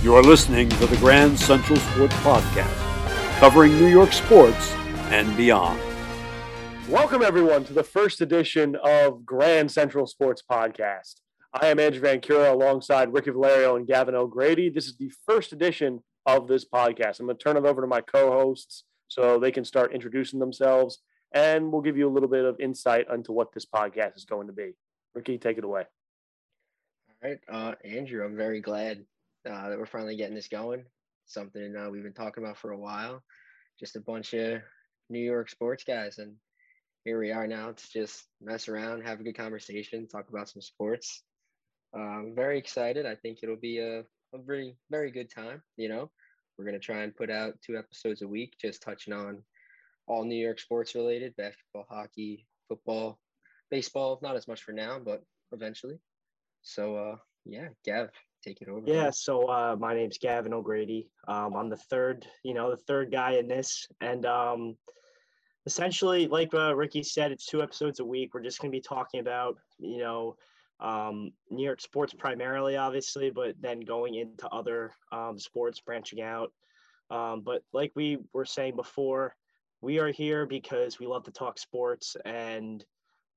You are listening to the Grand Central Sports Podcast, covering New York sports and beyond. Welcome, everyone, to the first edition of Grand Central Sports Podcast. I am Andrew Van Cura alongside Ricky Valerio and Gavin O'Grady. This is the first edition of this podcast. I'm going to turn it over to my co hosts so they can start introducing themselves, and we'll give you a little bit of insight into what this podcast is going to be. Ricky, take it away. All right, uh, Andrew, I'm very glad uh, that we're finally getting this going. Something uh, we've been talking about for a while. Just a bunch of New York sports guys, and here we are now to just mess around, have a good conversation, talk about some sports. I'm very excited. I think it'll be a, a very, very good time. You know, we're going to try and put out two episodes a week, just touching on all New York sports related basketball, hockey, football, baseball. Not as much for now, but eventually. So, uh, yeah, Gav, take it over. Yeah, so uh, my name's Gavin O'Grady. Um, I'm the third, you know, the third guy in this. And um, essentially, like uh, Ricky said, it's two episodes a week. We're just going to be talking about, you know, um, New York sports primarily, obviously, but then going into other um, sports, branching out. Um, but like we were saying before, we are here because we love to talk sports, and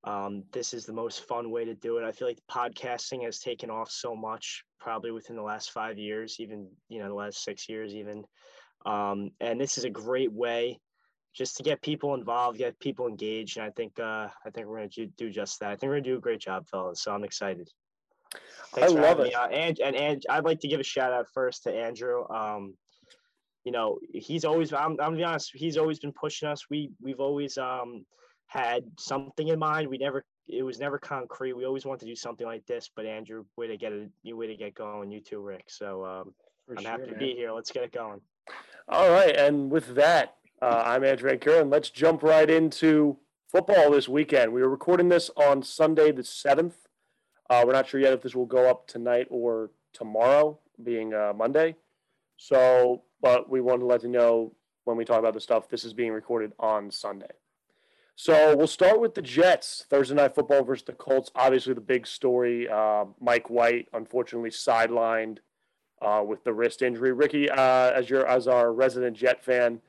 um, this is the most fun way to do it. I feel like podcasting has taken off so much, probably within the last five years, even you know the last six years, even. Um, and this is a great way just to get people involved, get people engaged. And I think uh, I think we're going to do just that. I think we're going to do a great job, fellas. So I'm excited. Thanks I love it. Uh, and, and and I'd like to give a shout out first to Andrew. Um, you know, he's always I'm I'm gonna be honest, he's always been pushing us. We we've always um had something in mind. We never it was never concrete. We always wanted to do something like this, but Andrew, way to get it, you way to get going. You too, Rick. So um, I'm sure, happy to be here. Let's get it going. All right, and with that, uh, I'm Andrew Van and let's jump right into football this weekend. We are recording this on Sunday the 7th. Uh, we're not sure yet if this will go up tonight or tomorrow, being uh, Monday. So, but we wanted to let you know when we talk about the stuff, this is being recorded on Sunday. So we'll start with the Jets. Thursday night football versus the Colts. Obviously, the big story. Uh, Mike White, unfortunately, sidelined uh, with the wrist injury. Ricky, uh, as your as our resident Jet fan,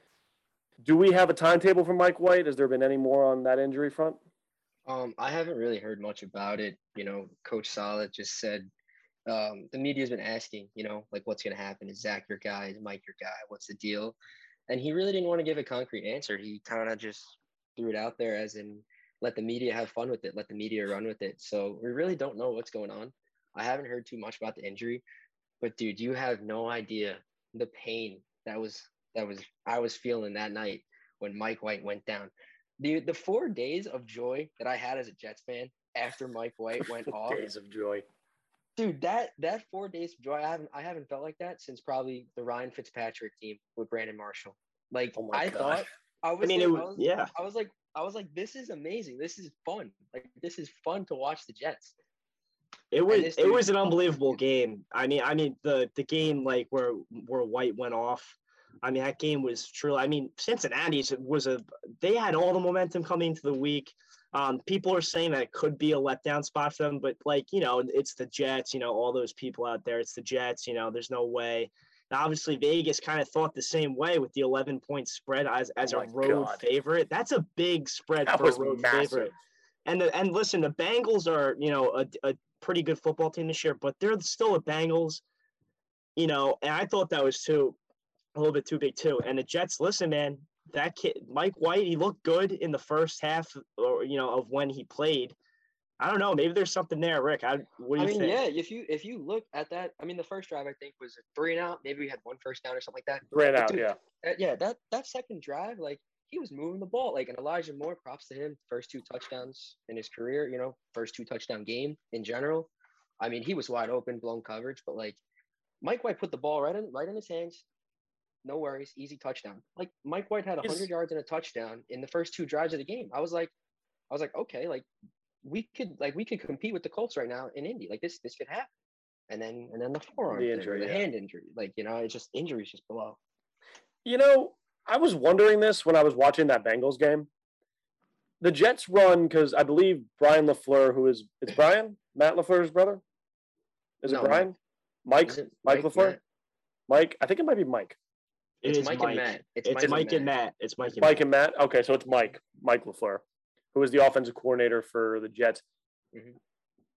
do we have a timetable for Mike White? Has there been any more on that injury front? Um, I haven't really heard much about it. You know, Coach Saleh just said um, the media's been asking, you know, like what's going to happen? Is Zach your guy? Is Mike your guy? What's the deal? And he really didn't want to give a concrete answer. He kind of just threw it out there as in let the media have fun with it, let the media run with it. So we really don't know what's going on. I haven't heard too much about the injury, but dude, you have no idea the pain that was that was I was feeling that night when Mike White went down. The the four days of joy that I had as a Jets fan after Mike White went off. Days of joy. Dude, that that four days of joy, I haven't I haven't felt like that since probably the Ryan Fitzpatrick team with Brandon Marshall. Like oh I God. thought I was, I mean, like, it was, I was, yeah. I was like I was like, this is amazing. This is fun. Like this is fun to watch the Jets. It was it was an unbelievable game. I mean, I mean the the game like where where White went off I mean, that game was true. I mean, Cincinnati's was a they had all the momentum coming into the week. Um, people are saying that it could be a letdown spot for them, but like you know, it's the Jets. You know, all those people out there. It's the Jets. You know, there's no way. Now, obviously, Vegas kind of thought the same way with the 11 point spread as as oh a road God. favorite. That's a big spread that for a road massive. favorite. And the, and listen, the Bengals are you know a, a pretty good football team this year, but they're still the Bengals. You know, and I thought that was too a little bit too big too. And the Jets, listen, man, that kid Mike White, he looked good in the first half, or you know, of when he played. I don't know. Maybe there's something there, Rick. I, what do you mean, think? yeah. If you if you look at that, I mean, the first drive I think was a three and out. Maybe we had one first down or something like that. Three and out, dude, yeah. That, yeah, that that second drive, like he was moving the ball. Like and Elijah Moore, props to him. First two touchdowns in his career. You know, first two touchdown game in general. I mean, he was wide open, blown coverage, but like Mike White put the ball right in right in his hands, no worries, easy touchdown. Like Mike White had 100 yards and a touchdown in the first two drives of the game. I was like, I was like, okay, like we could like we could compete with the Colts right now in Indy. Like this this could happen. And then and then the forearm, the, injury, the yeah. hand injury, like you know, it's just injuries just below. You know, I was wondering this when I was watching that Bengals game. The Jets run because I believe Brian LaFleur, who is it's Brian Matt LaFleur's brother. Is no, it Brian? Mike? Is it Mike, Mike LaFleur? Mike. I think it might be Mike. It it's Mike, Mike, and Matt. It's, it's Mike, Mike, and Matt. Matt. It's Mike. And Mike Matt. and Matt. Okay, so it's Mike. Mike LaFleur, who is the offensive coordinator for the Jets. Mm-hmm.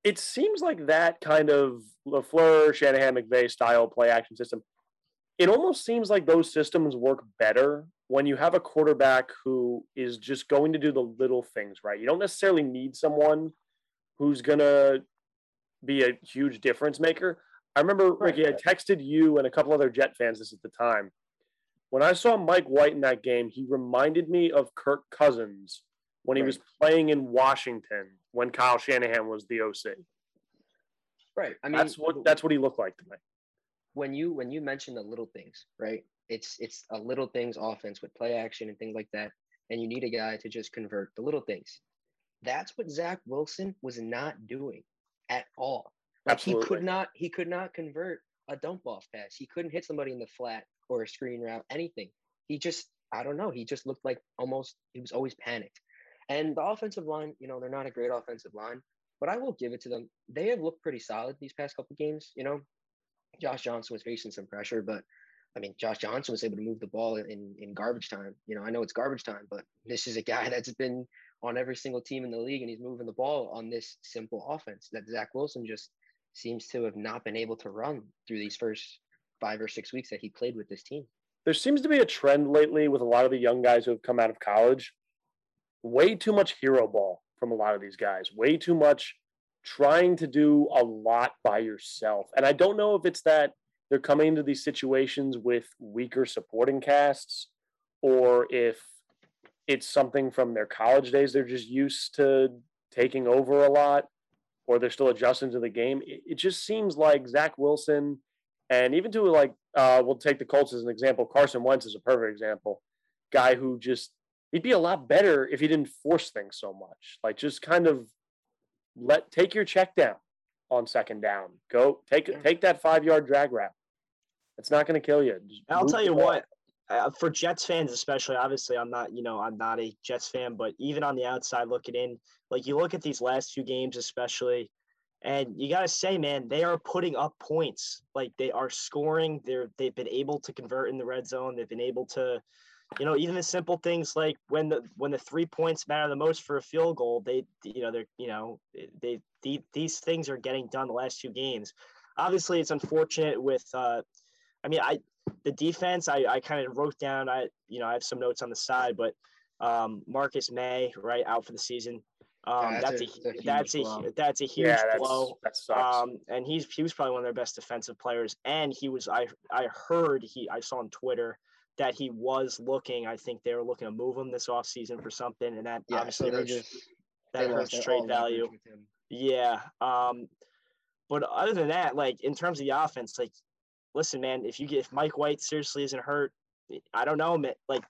It seems like that kind of LaFleur, Shanahan, McVay style play action system. It almost seems like those systems work better when you have a quarterback who is just going to do the little things right. You don't necessarily need someone who's gonna be a huge difference maker. I remember Ricky, I texted you and a couple other Jet fans this at the time. When I saw Mike White in that game, he reminded me of Kirk Cousins when he right. was playing in Washington when Kyle Shanahan was the OC. Right. I mean, that's what that's what he looked like to me. When you when you mention the little things, right? It's it's a little things offense with play action and things like that, and you need a guy to just convert the little things. That's what Zach Wilson was not doing at all. Like Absolutely. he could not he could not convert a dump off pass. He couldn't hit somebody in the flat or a screen route, anything. He just I don't know. He just looked like almost he was always panicked. And the offensive line, you know, they're not a great offensive line, but I will give it to them. They have looked pretty solid these past couple games. You know, Josh Johnson was facing some pressure, but I mean, Josh Johnson was able to move the ball in in garbage time. You know, I know it's garbage time, but this is a guy that's been on every single team in the league, and he's moving the ball on this simple offense that Zach Wilson just seems to have not been able to run through these first five or six weeks that he played with this team. There seems to be a trend lately with a lot of the young guys who have come out of college. Way too much hero ball from a lot of these guys. Way too much trying to do a lot by yourself. And I don't know if it's that they're coming into these situations with weaker supporting casts or if it's something from their college days they're just used to taking over a lot or they're still adjusting to the game it, it just seems like zach wilson and even to like uh, we'll take the colts as an example carson wentz is a perfect example guy who just he'd be a lot better if he didn't force things so much like just kind of let take your check down on second down go take take that five yard drag route it's not going to kill you. Just I'll tell you what, uh, for Jets fans especially, obviously I'm not, you know, I'm not a Jets fan, but even on the outside looking in, like you look at these last few games especially, and you got to say, man, they are putting up points. Like they are scoring. They're they've been able to convert in the red zone. They've been able to, you know, even the simple things like when the when the three points matter the most for a field goal, they you know they're you know they, they these things are getting done the last two games. Obviously, it's unfortunate with. Uh, I mean, I the defense, I, I kind of wrote down. I you know I have some notes on the side, but um, Marcus Maye right out for the season. Um, yeah, that's, that's, a, a that's a that's a huge yeah, blow. That sucks. Um, and he's he was probably one of their best defensive players. And he was I I heard he I saw on Twitter that he was looking. I think they were looking to move him this offseason for something, and that yeah, obviously so hurts, just, that hurts trade value. Yeah. Um, but other than that, like in terms of the offense, like listen, man, if you get if Mike White seriously isn't hurt, I don't know, like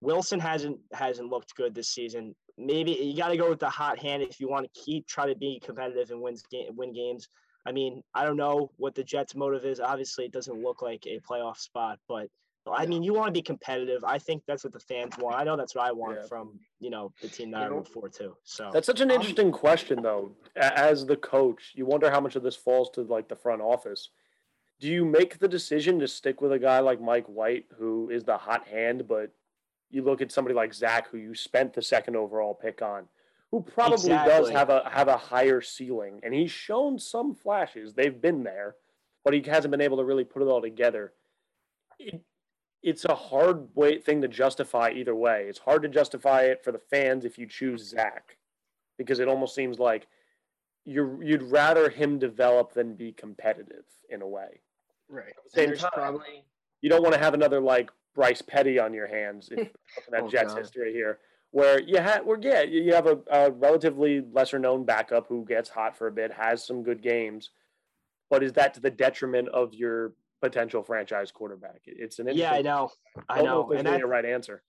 Wilson hasn't hasn't looked good this season. Maybe you got to go with the hot hand if you want to keep try to be competitive and win win games. I mean, I don't know what the Jets' motive is. Obviously, it doesn't look like a playoff spot, but I mean, you want to be competitive. I think that's what the fans want. I know that's what I want yeah. from you know the team that you I root for too. So that's such an interesting um, question, though. As the coach, you wonder how much of this falls to like the front office do you make the decision to stick with a guy like Mike White, who is the hot hand, but you look at somebody like Zach, who you spent the second overall pick on, who probably exactly. does have a have a higher ceiling, and he's shown some flashes. They've been there, but he hasn't been able to really put it all together. It, it's a hard way thing to justify either way. It's hard to justify it for the fans if you choose Zach, because it almost seems like you you'd rather him develop than be competitive in a way. Right. At the same time, probably... you don't want to have another like Bryce Petty on your hands if that oh, Jets God. history here, where you have where yeah you have a, a relatively lesser known backup who gets hot for a bit, has some good games, but is that to the detriment of your potential franchise quarterback? It's an interesting. yeah, I know, I, know, know and that's the right answer.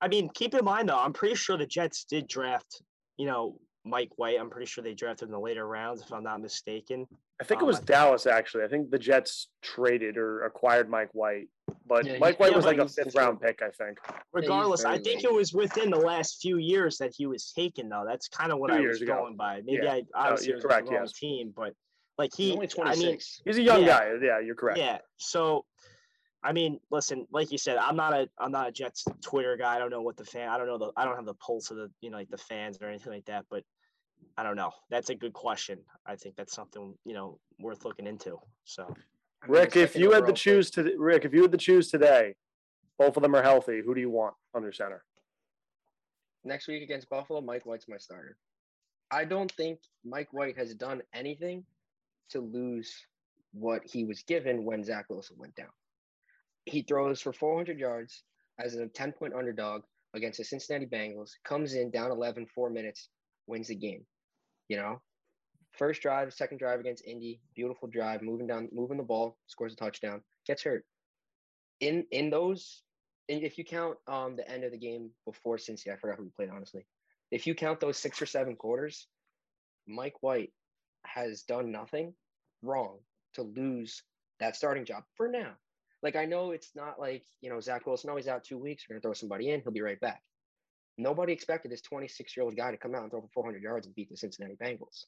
I mean, keep in mind though, I'm pretty sure the Jets did draft, you know, Mike White. I'm pretty sure they drafted in the later rounds, if I'm not mistaken. I think it was um, Dallas actually. I think the Jets traded or acquired Mike White, but yeah, Mike White yeah, was like a fifth round pick, I think. Regardless, I think it was within the last few years that he was taken, though. That's kind of what Two I was ago. going by. Maybe yeah. I obviously no, was correct, the wrong yes. team, but Like he, only 26. I mean, he's a young yeah. guy. Yeah, you're correct. Yeah. So, I mean, listen, like you said, I'm not a I'm not a Jets Twitter guy. I don't know what the fan. I don't know the I don't have the pulse of the you know like the fans or anything like that. But I don't know. That's a good question. I think that's something you know worth looking into. So, Rick, if you had to choose to Rick, if you had to choose today, both of them are healthy. Who do you want under center? next week against Buffalo, Mike White's my starter. I don't think Mike White has done anything to lose what he was given when Zach Wilson went down. He throws for 400 yards as a 10 point underdog against the Cincinnati Bengals, comes in down 11, four minutes, wins the game. You know, first drive, second drive against Indy, beautiful drive, moving down, moving the ball, scores a touchdown, gets hurt. In in those and if you count um the end of the game before Cincy, I forgot who we played honestly. If you count those six or seven quarters, Mike White has done nothing wrong to lose that starting job for now. Like I know it's not like you know Zach Wilson always out two weeks. We're gonna throw somebody in. He'll be right back. Nobody expected this 26 year old guy to come out and throw for 400 yards and beat the Cincinnati Bengals.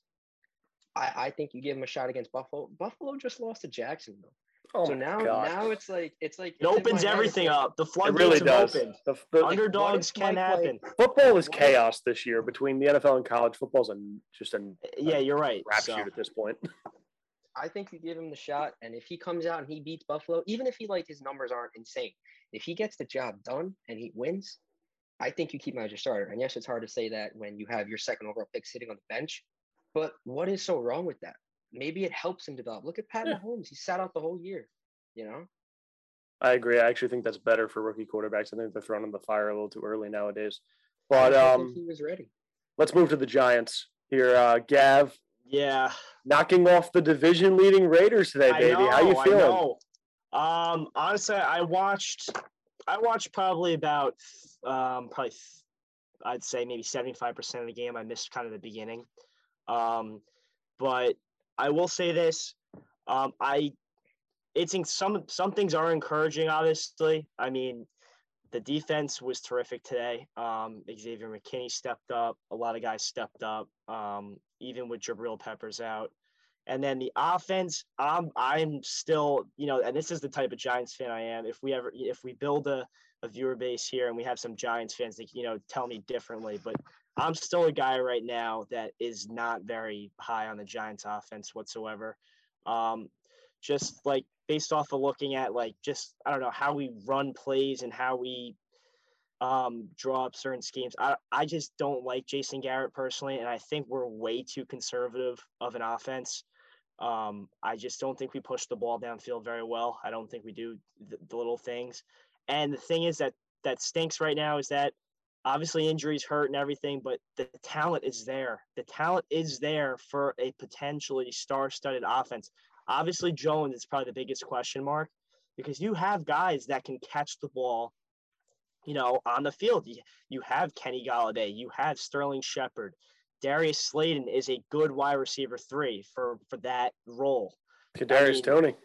I, I think you give him a shot against Buffalo. Buffalo just lost to Jacksonville. Oh so my now God. now it's like it's like it it's opens everything like, up. The floodgates really have does. opened. The, the, Underdogs if can Mike White- happen. football is What chaos this year between the NFL and college football and just an Yeah, you're right. crapshoot So, at this point. I think you give him the shot, and if he comes out and he beats Buffalo, even if he like his numbers aren't insane, if he gets the job done and he wins, I think you keep him as your starter. And yes, it's hard to say that when you have your second overall pick sitting on the bench, but what is so wrong with that? Maybe it helps him develop. Look at Pat Yeah. Mahomes; he sat out the whole year. You know, I agree. I actually think that's better for rookie quarterbacks. I think they're thrown in the fire a little too early nowadays. But I think um, he was ready. let's move to the Giants here. Uh, Gav yeah. knocking off the division leading Raiders today, I baby. How you know, I feeling? know. Um, honestly, I watched. I watched probably about um probably th- I'd say maybe seventy five percent of the game. I missed kind of the beginning. Um, but I will say this. Um, I it's in some some things are encouraging. Obviously, I mean, the defense was terrific today. Um, Xavier McKinney stepped up. A lot of guys stepped up. Um, even with Jabril Peppers out. And then the offense, I'm I'm still, you know, and this is the type of Giants fan I am. If we ever if we build a, a viewer base here and we have some Giants fans that, you know, tell me differently, but I'm still a guy right now that is not very high on the Giants offense whatsoever. Um, just like based off of looking at like just I don't know how we run plays and how we um, draw up certain schemes. I, I just don't like Jason Garrett personally, and I think we're way too conservative of an offense. Um, I just don't think we push the ball downfield very well. I don't think we do the, the little things. And the thing is that that stinks right now is that obviously injuries hurt and everything, but the talent is there. The talent is there for a potentially star-studded offense. Obviously, Jones is probably the biggest question mark because you have guys that can catch the ball you know, on the field. You, have Kenny Golladay, you have Sterling Shepard. Darius Slayton is a good wide receiver three for for that role. Kadarius mean, Toney.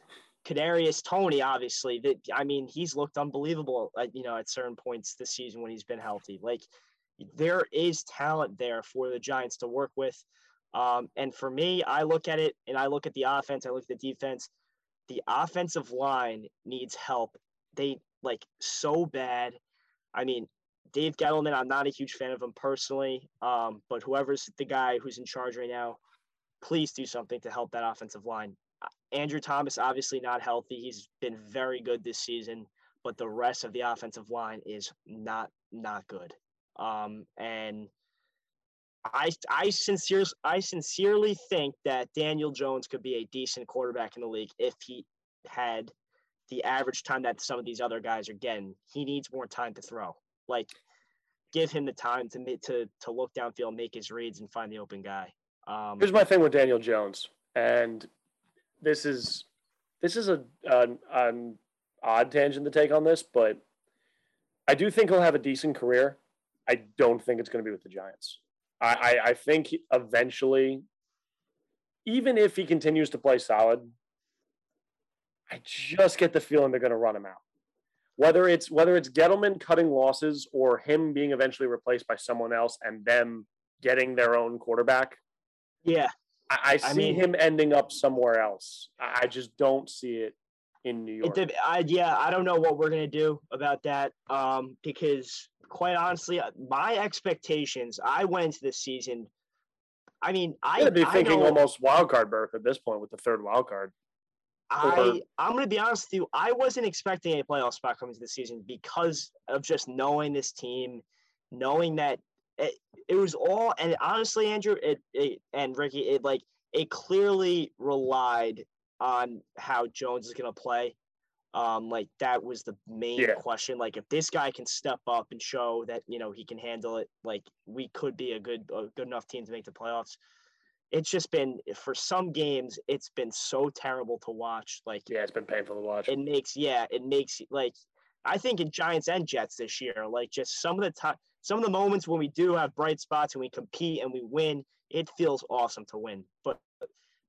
Kadarius Toney, obviously, that I mean, he's looked unbelievable. At, you know, at certain points this season when he's been healthy. Like there is talent there for the Giants to work with. Um, and for me, I look at it and I look at the offense. I look at the defense. The offensive line needs help. They like so bad. I mean, Dave Gettleman, I'm not a huge fan of him personally, um, but whoever's the guy who's in charge right now, please do something to help that offensive line. Andrew Thomas, obviously not healthy. He's been very good this season, but the rest of the offensive line is not not good. Um, and I I sincerely I sincerely think that Daniel Jones could be a decent quarterback in the league if he had the average time that some of these other guys are getting. He needs more time to throw. Like, give him the time to to to look downfield, make his reads, and find the open guy. Um, Here's my thing with Daniel Jones, and this is this is a an, an odd tangent to take on this, but I do think he'll have a decent career. I don't think it's going to be with the Giants. I, I, I think eventually, even if he continues to play solid, I just get the feeling they're going to run him out. Whether it's whether it's Gettleman cutting losses or him being eventually replaced by someone else and them getting their own quarterback, yeah, I, I see I mean, him ending up somewhere else. I just don't see it in New York. It, I, yeah, I don't know what we're gonna do about that. Um, because quite honestly, uh, my expectations. I went into this season. I mean, I would be thinking know, almost wild card berth at this point with the third wild card. I I'm gonna be honest with you. I wasn't expecting a playoff spot coming to the season because of just knowing this team, knowing that it, it was all and honestly, Andrew, it, it and Ricky, it like it clearly relied on how Jones is gonna play. Um, like that was the main yeah. question. Like if this guy can step up and show that you know he can handle it, like we could be a good a good enough team to make the playoffs it's just been for some games it's been so terrible to watch like yeah it's been painful to watch it makes yeah it makes like i think in giants and jets this year like just some of the time some of the moments when we do have bright spots and we compete and we win it feels awesome to win but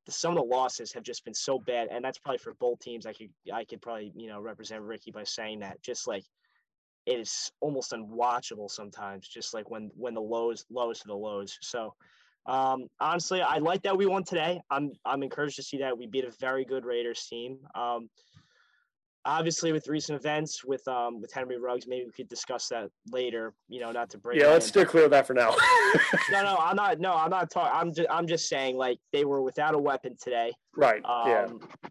some of the losses have just been so bad and that's probably for both teams i could i could probably you know represent ricky by saying that just like it is almost unwatchable sometimes just like when when the lows lows to the lows so um, honestly, I like that we won today. I'm I'm encouraged to see that we beat a very good Raiders team. Um, obviously, with recent events with um, with Henry Ruggs, maybe we could discuss that later. You know, not to break. Yeah, let's steer clear of that for now. no, no, I'm not. No, I'm not talking. I'm just I'm just saying like they were without a weapon today. Right. Um, yeah.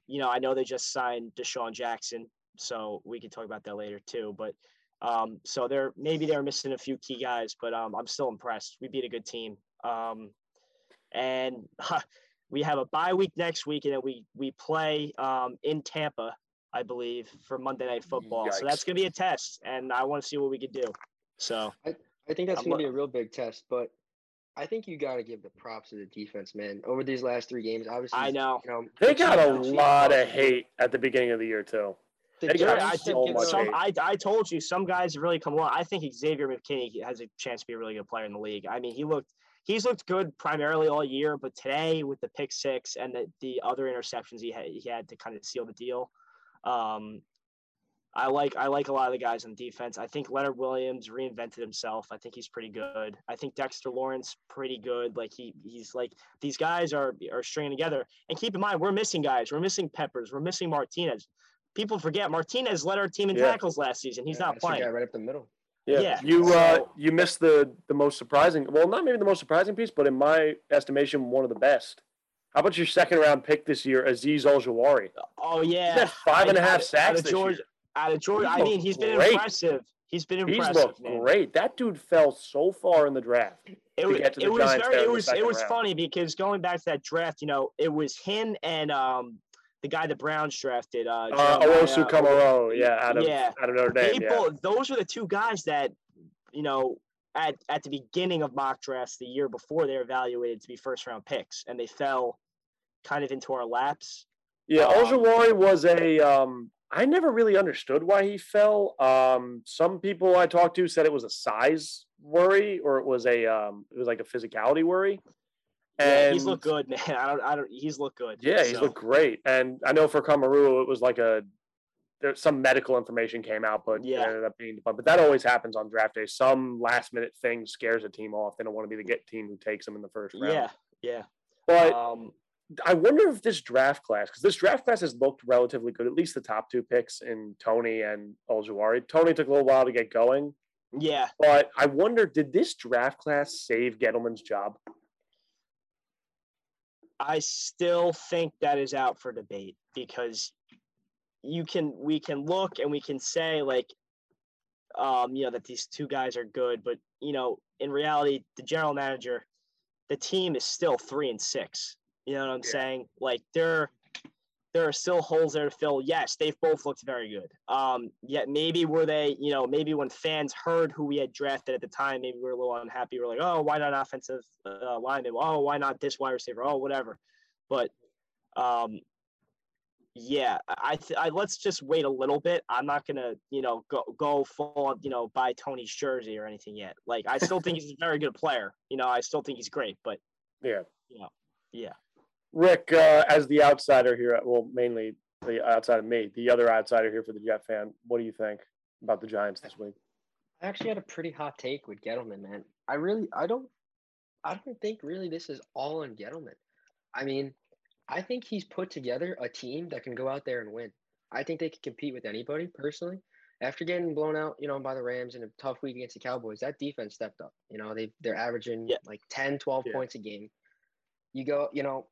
You know, I know they just signed DeSean Jackson, so we can talk about that later too. But um, so they're maybe they're missing a few key guys, but um, I'm still impressed. We beat a good team. Um, and we have a bye week next week, and then we we play um, in Tampa, I believe, for Monday Night mm, Football. Yikes. So that's going to be a test, and I want to see what we could do. So I, I think that's going to be a real big test, but I think you got to give the props to the defense, man. Over these last three games, obviously, I know, you know they got a lot of hate at the beginning of the year too. I, so some, I, I told you some guys really come along. I think Xavier McKinney has a chance to be a really good player in the league. I mean, he looked he's looked good primarily all year, but today with the pick six and the, the other interceptions he had, he had to kind of seal the deal. Um, I like I like a lot of the guys on defense. I think Leonard Williams reinvented himself. I think he's pretty good. I think Dexter Lawrence pretty good. Like he he's like these guys are are stringing together. And keep in mind, we're missing guys. We're missing Peppers. We're missing Martinez. People forget Martinez led our team in yeah. tackles last season. He's yeah, not playing. right up the middle. Yeah. yeah. You uh, you missed the the most surprising. Well, not maybe the most surprising piece, but in my estimation, one of the best. How about your second round pick this year, Azeez Ojulari? Oh yeah, five and a half sacks out of Georgia. Out of Georgia, I mean, he's been great. impressive. He's been impressive. He's looked man. great. That dude fell so far in the draft. It, was, it was very. It was it was round. funny because going back to that draft, you know, it was him and um the guy the Browns drafted. Uh, uh Owusu-Koramoah, yeah, out of yeah. out of Notre Dame. Yeah. those were the two guys that, you know, at at the beginning of mock drafts the year before they were evaluated to be first round picks, and they fell kind of into our laps. Yeah, um, was a. Um, I never really understood why he fell. Um, some people I talked to said it was a size worry or it was a um, it was like a physicality worry. And yeah, he's looked good, man. I don't, I don't. He's looked good. Yeah, he's so. looked great. And I know for Kamaru, it was like a there's some medical information came out, but yeah, ended up being the But that always happens on draft day. Some last minute thing scares a team off. They don't want to be the get team who takes them in the first round. Yeah, yeah. But um, I wonder if this draft class, because this draft class has looked relatively good, at least the top two picks in Toney and Ojulari. Toney took a little while to get going. Yeah. But I wonder, did this draft class save Gettleman's job? I still think that is out for debate because you can we can look and we can say like um you know that these two guys are good but you know in reality the general manager the team is still 3 and 6 you know what I'm yeah. saying like they're there are still holes there to fill. Yes, they've both looked very good. Um, yet maybe were they, you know, maybe when fans heard who we had drafted at the time, maybe we are a little unhappy. We're like, oh, why not offensive uh, lineman? Oh, why not this wide receiver? Oh, whatever. But um, yeah, I, th- I let's just wait a little bit. I'm not gonna, you know, go go full, you know, buy Toney's jersey or anything yet. Like I still think he's a very good player. You know, I still think he's great, but yeah, you know, yeah. Rick, uh, as the outsider here, well, mainly the outside of me, the other outsider here for the Jet fan, what do you think about the Giants this week? I actually had a pretty hot take with Gettleman, man. I really, I don't, I don't think really this is all on Gettleman. I mean, I think he's put together a team that can go out there and win. I think they can compete with anybody personally. After getting blown out, you know, by the Rams in a tough week against the Cowboys, that defense stepped up. You know, they they're averaging yeah. like 10, 12 yeah. points a game. You go, you know,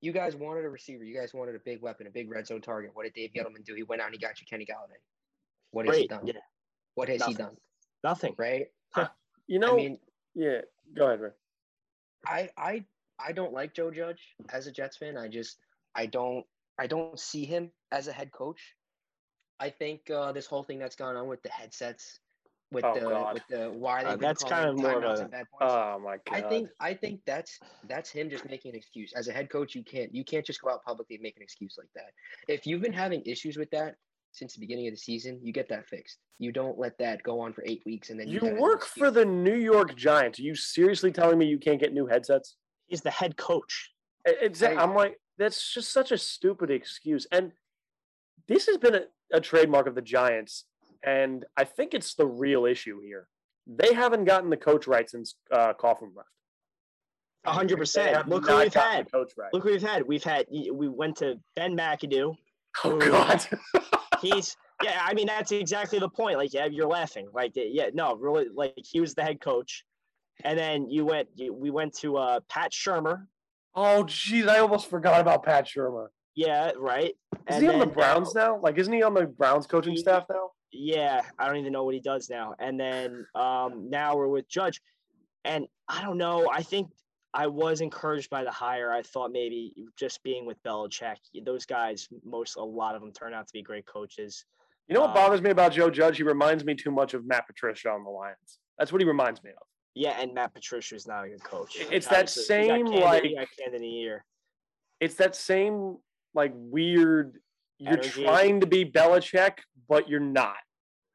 you guys wanted a receiver. You guys wanted a big weapon, a big red zone target. What did Dave Gettleman do? He went out and he got you Kenny Golladay. What has he done? Yeah. What has Nothing. he done? Nothing. Right? you know, I mean, yeah. Go ahead, Ray. I I I don't like Joe Judge as a Jets fan. I just I don't I don't see him as a head coach. I think uh, this whole thing that's gone on with the headsets, with oh, the God. with the why they uh, that's kind of more of a oh my God. I think I think that's that's him just making an excuse. As a head coach, you can't you can't just go out publicly and make an excuse like that. If you've been having issues with that since the beginning of the season, you get that fixed. You don't let that go on for eight weeks and then you, you work for the New York Giants. Are you seriously telling me you can't get new headsets? He's the head coach. Exactly. I'm like, that's just such a stupid excuse. And this has been a, a trademark of the Giants, and I think it's the real issue here. They haven't gotten the coach right since uh, Coughlin left. hundred percent. Look who we've had. Coach right. Look who we've had. We've had. We went to Ben McAdoo. Oh God. he's yeah. I mean, that's exactly the point. Like, yeah, you're laughing. Like, yeah, no, really. Like, he was the head coach, and then you went. You, we went to uh, Pat Shurmur, Oh, geez, I almost forgot about Pat Shurmur. Yeah, right. Is and he on the Browns now, now? Like, isn't he on the Browns coaching he, staff now? Yeah, I don't even know what he does now. And then um, now we're with Judge, and I don't know. I think I was encouraged by the hire. I thought maybe just being with Belichick, those guys, most a lot of them turn out to be great coaches. You know what um, bothers me about Joe Judge? He reminds me too much of Matt Patricia on the Lions. That's what he reminds me of. Yeah, and Matt Patricia is not a good coach. It's that same like in a year. It's that same like weird. You're Energy. trying to be Belichick, but you're not.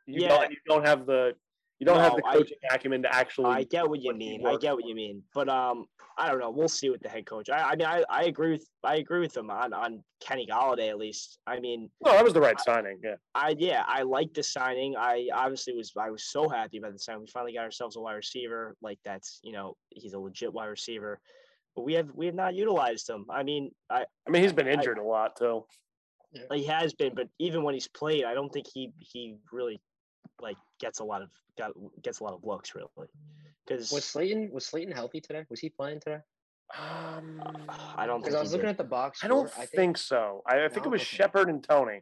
You yeah, don't, you don't have the you don't no, have the coaching I, acumen to actually. I get what you mean. I get what you mean. But um, I don't know. We'll see with the head coach. I, I mean, I, I agree with I agree with him on on Kenny Golladay at least. I mean, well, that was the right I, signing. Yeah. I yeah, I like the signing. I obviously was I was so happy about the signing. We finally got ourselves a wide receiver. Like that's you know he's a legit wide receiver. But we have we have not utilized him. I mean, I I mean he's been injured a lot too. Yeah. He has been, but even when he's played, I don't think he he really like gets a lot of got gets a lot of looks really. Because was Slayton was Slayton healthy today? Was he playing today? Um, I don't because I was looking did. at the box. I don't I think, think, so. I, I think no, it was okay. Shepard and Toney.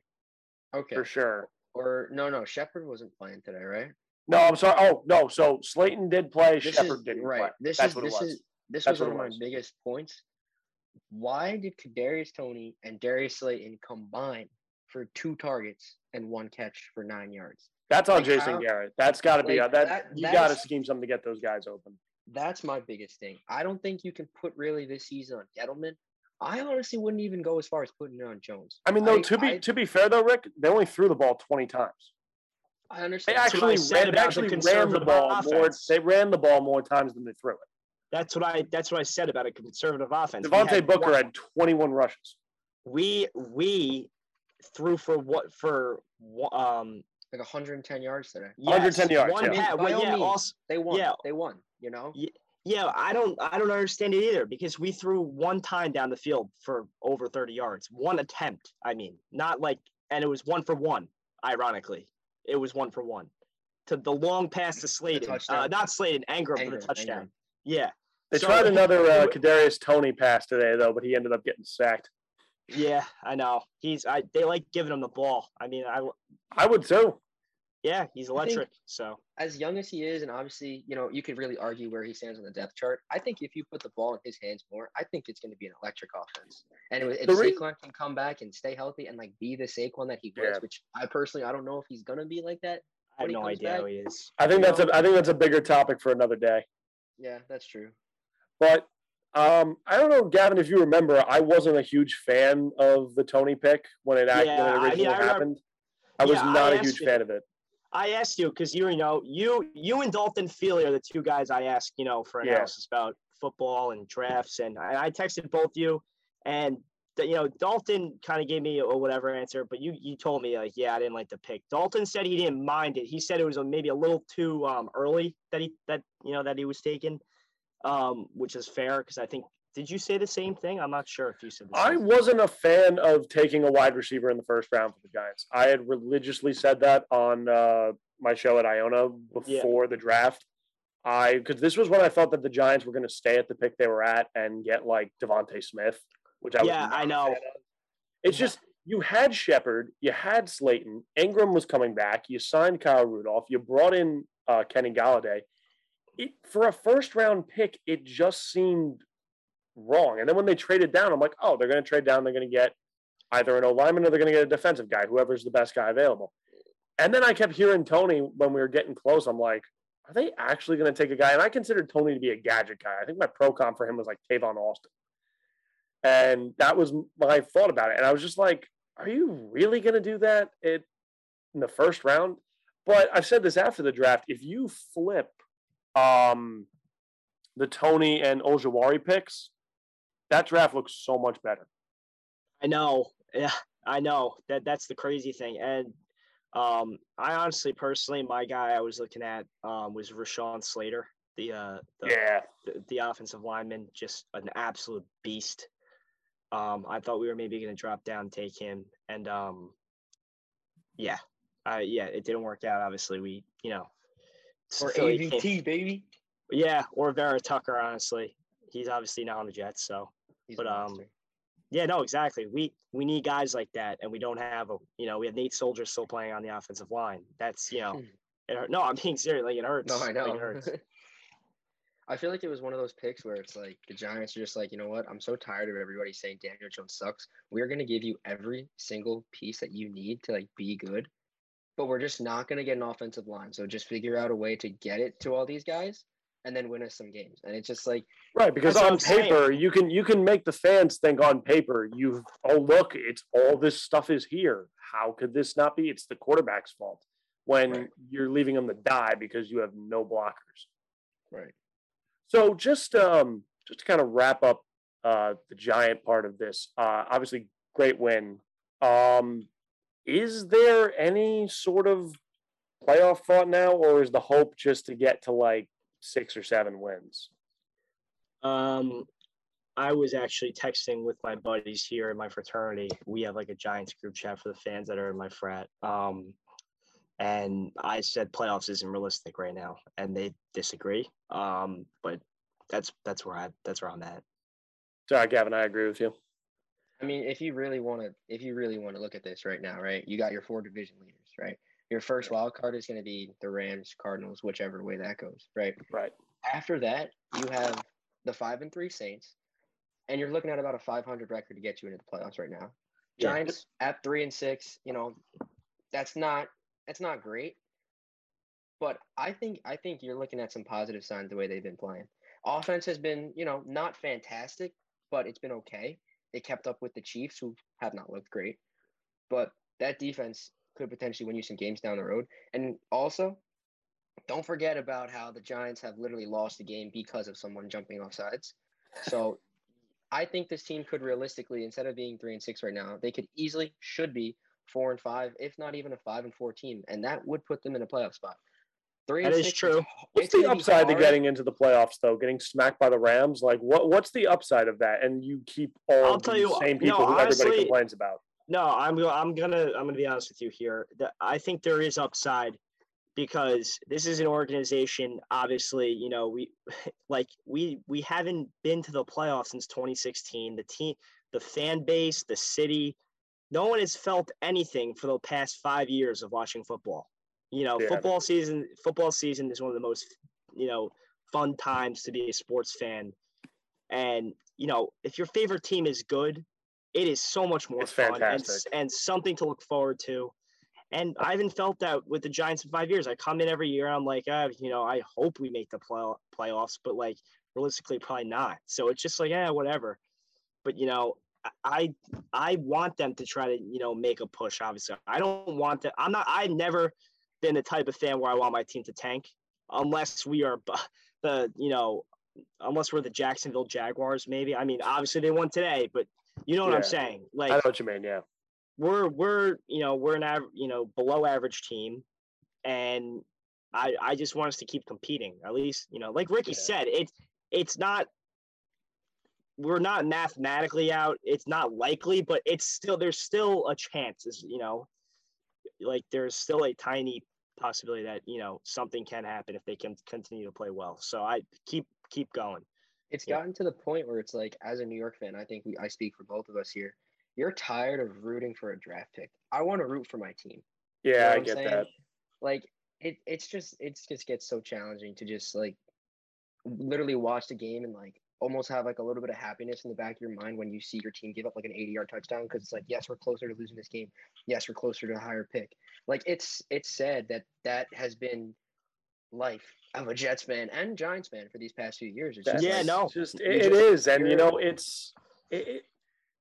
Okay, for sure. Or no, no, Shepard wasn't playing today, right? No, I'm sorry. Oh no, so Slayton did play. Shepard didn't right. play. This That's is what this it was. is this That's was one of my biggest points. Why did Kadarius Toney and Darius Slayton combine for two targets and one catch for nine yards? That's on like Jason how, Garrett. That's got to be that, that. You got to scheme something to get those guys open. That's my biggest thing. I don't think you can put really this season on Gettleman. I honestly wouldn't even go as far as putting it on Jones. I mean, though, I, to be I, to be fair though, Rick, they only threw the ball twenty times. I understand. They actually ran, they actually the ran the ball offense. more. They ran the ball more times than they threw it. That's what I. That's what I said about a conservative offense. Devontae Booker one, had twenty one rushes. We we threw for what for um like 110 yards today. Yes, 110 yards. One, yeah, well, yeah, also, they won. Yeah, they won. You know. Yeah, yeah, I don't, I don't understand it either because we threw one time down the field for over 30 yards, one attempt. I mean, not like, and it was one for one. Ironically, it was one for one. To the long pass to Slayton, uh, not Slayton, Engram, for the touchdown. Engram. Yeah. They so, tried another uh, Kadarius Toney pass today though, but he ended up getting sacked. Yeah, I know. He's I they like giving him the ball. I mean, I I would too. Yeah, he's electric. So as young as he is, and obviously, you know, you could really argue where he stands on the depth chart. I think if you put the ball in his hands more, I think it's going to be an electric offense. And if Saquon can come back and stay healthy and like be the Saquon that he was, yeah. which I personally I don't know if he's going to be like that. I have no idea back. how he is. I think that's know? a I think that's a bigger topic for another day. Yeah, that's true. But um, I don't know, Gavin, if you remember, I wasn't a huge fan of the Toney pick when it, yeah, when it originally I I happened. I was yeah, not I a huge fan of it. I asked you because you, you know, you you and Dalton Feely are the two guys I ask, you know, for analysis about football and drafts, and I, I texted both you, and you know, Dalton kind of gave me a whatever answer, but you you told me like, yeah, I didn't like the pick. Dalton said he didn't mind it. He said it was a, maybe a little too um, early that he that you know that he was taken, um, which is fair because I think did you say the same thing? I'm not sure if you said. I wasn't a fan of taking a wide receiver in the first round for the Giants. I had religiously said that on uh, my show at Iona before yeah. the draft. I because this was when I thought that the Giants were going to stay at the pick they were at and get like DeVonta Smith, which I yeah I know. It's just you had Shepard, you had Slayton, Engram was coming back, you signed Kyle Rudolph, you brought in uh, Kenny Golladay. It, for a first round pick, it just seemed wrong. And then when they traded down, I'm like, oh, they're going to trade down. They're going to get either an O lineman or they're going to get a defensive guy, whoever's the best guy available. And then I kept hearing Toney when we were getting close. I'm like, are they actually going to take a guy? And I considered Toney to be a gadget guy. I think my pro comp for him was like Tavon Austin. And that was my thought about it. And I was just like, are you really going to do that in the first round? But I've said this after the draft. If you flip um, the Toney and Ojulari picks, that draft looks so much better. I know. Yeah, I know. That that's the crazy thing. And um, I honestly, personally, my guy I was looking at um, was Rashawn Slater, the uh, the, yeah, the, the offensive lineman, just an absolute beast. Um, I thought we were maybe going to drop down take him, and um, yeah, uh, yeah, it didn't work out. Obviously, we, you know, or AVT baby. Yeah, or Vera Tucker. Honestly, he's obviously now on the Jets. So, he's but um, yeah, no, exactly. We we need guys like that, and we don't have a. You know, we have Nate Solder still playing on the offensive line. That's you know, hmm. it hurt. No, I'm being serious. Like it hurts. No, I know. Like, it hurts. I feel like it was one of those picks where it's like the Giants are just like, you know what? I'm so tired of everybody saying Daniel Jones sucks. We're gonna give you every single piece that you need to like be good, but we're just not gonna get an offensive line. So just figure out a way to get it to all these guys and then win us some games. And it's just like right because on paper saying. you can you can make the fans think on paper you oh look it's all this stuff is here. How could this not be? It's the quarterback's fault when right. you're leaving them to die because you have no blockers. Right. So just um, just to kind of wrap up uh, the giant part of this, uh, obviously great win. Um, is there any sort of playoff thought now, or is the hope just to get to like six or seven wins? Um, I was actually texting with my buddies here in my fraternity. We have like a Giants group chat for the fans that are in my frat. Um, and I said playoffs isn't realistic right now, and they disagree. Um, but that's that's where I that's where I'm at. Sorry, Gavin, I agree with you. I mean, if you really want to, if you really want to look at this right now, right? You got your four division leaders, right? Your first wild card is going to be the Rams, Cardinals, whichever way that goes, right? Right. After that, you have the five and three Saints, and you're looking at about a 500 record to get you into the playoffs right now. Giants at three and six, you know, that's not that's not great. But I think I think you're looking at some positive signs the way they've been playing. Offense has been, you know, not fantastic, but it's been okay. They kept up with the Chiefs, who have not looked great. But that defense could potentially win you some games down the road. And also, don't forget about how the Giants have literally lost the game because of someone jumping off sides. So I think this team could realistically, instead of being three and six right now, they could easily, should be four and five, if not even a five and four team, and that would put them in a playoff spot. Three that is true. What's the upside to getting into the playoffs, though? Getting smacked by the Rams, like what? What's the upside of that? And you keep all I'll tell you, uh, same people no, who honestly, everybody complains about. No, I'm I'm gonna I'm gonna be honest with you here. I think there is upside because this is an organization. Obviously, you know we like we we haven't been to the playoffs since 2016. The team, the fan base, the city, no one has felt anything for the past five years of watching football. You know, yeah. football season. Football season is one of the most you know fun times to be a sports fan. And you know, if your favorite team is good, it is so much more it's fun and, and something to look forward to. And I haven't felt that with the Giants in five years. I come in every year. I'm like, uh, you know, I hope we make the play- playoffs, but like realistically, probably not. So it's just like, yeah, whatever. But you know, I I want them to try to you know make a push. Obviously, I don't want to. I'm not. I've never been the type of fan where I want my team to tank, unless we are the you know unless we're the Jacksonville Jaguars. Maybe. I mean, obviously they won today, but you know what yeah. I'm saying. Like I know what you mean. Yeah. We're we're you know we're an average you know below average team, and I I just want us to keep competing. At least you know like Ricky yeah. said, it's it's not we're not mathematically out. It's not likely, but it's still there's still a chance. Is you know, like there's still a tiny possibility that you know something can happen if they can continue to play well. So I keep keep going. It's yeah. gotten to the point where it's like, as a New York fan, I think we I speak for both of us here. You're tired of rooting for a draft pick. I want to root for my team. Yeah, you know I get saying? that. Like it, it's just it's just gets so challenging to just like literally watch the game and like almost have like a little bit of happiness in the back of your mind when you see your team give up like an 80 yard touchdown because it's like yes we're closer to losing this game yes we're closer to a higher pick like it's it's sad that that has been life of a Jets fan and Giants fan for these past few years. It's just yeah, like, no, just it, it is, and you know, it's it,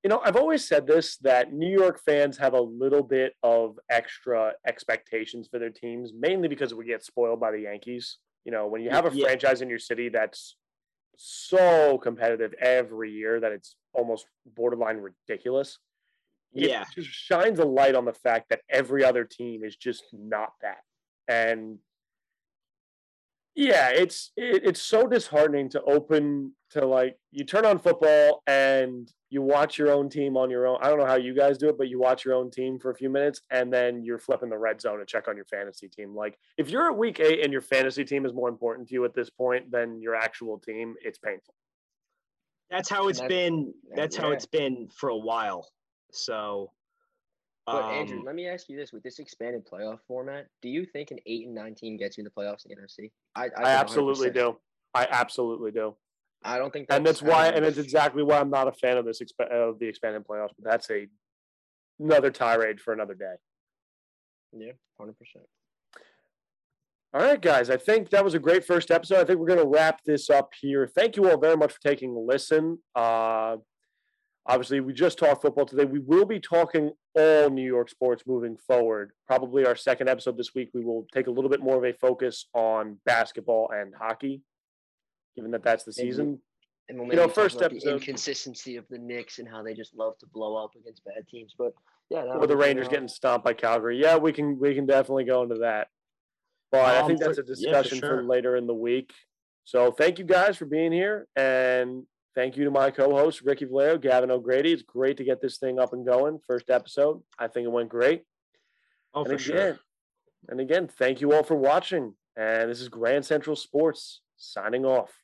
you know, I've always said this that New York fans have a little bit of extra expectations for their teams, mainly because we get spoiled by the Yankees. You know, when you have a yeah. franchise in your city that's so competitive every year that it's almost borderline ridiculous. Yeah. It yeah. just shines a light on the fact that every other team is just not that. And yeah, it's it, it's so disheartening to open to like you turn on football and you watch your own team on your own. I don't know how you guys do it, but you watch your own team for a few minutes and then you're flipping the red zone to check on your fantasy team. Like if you're at week eight and your fantasy team is more important to you at this point than your actual team, it's painful. That's how it's been. That's yeah. how it's been for a while. So but um, Andrew, let me ask you this: with this expanded playoff format, do you think an eight and nine team gets you in the playoffs in the NFC? I, I, I absolutely do. I absolutely do. I don't think, that's, and that's why, and it's exactly why I'm not a fan of this exp- of the expanded playoffs. But that's a another tirade for another day. Yeah, hundred percent. All right, guys. I think that was a great first episode. I think we're going to wrap this up here. Thank you all very much for taking a listen. Uh, Obviously, we just talked football today. We will be talking all New York sports moving forward. Probably our second episode this week, we will take a little bit more of a focus on basketball and hockey, given that that's the season. And we'll you know, first episode, the inconsistency of the Knicks and how they just love to blow up against bad teams. But yeah, or the Rangers getting stomped by Calgary. Yeah, we can we can definitely go into that. But um, I think that's a discussion yeah, for, sure. for later in the week. So thank you guys for being here, and Thank you to my co-hosts, Ricky Valerio, Gavin O'Grady. It's great to get this thing up and going. First episode. I think it went great. Oh, and for again, sure. And again, thank you all for watching. And this is Grand Central Sports signing off.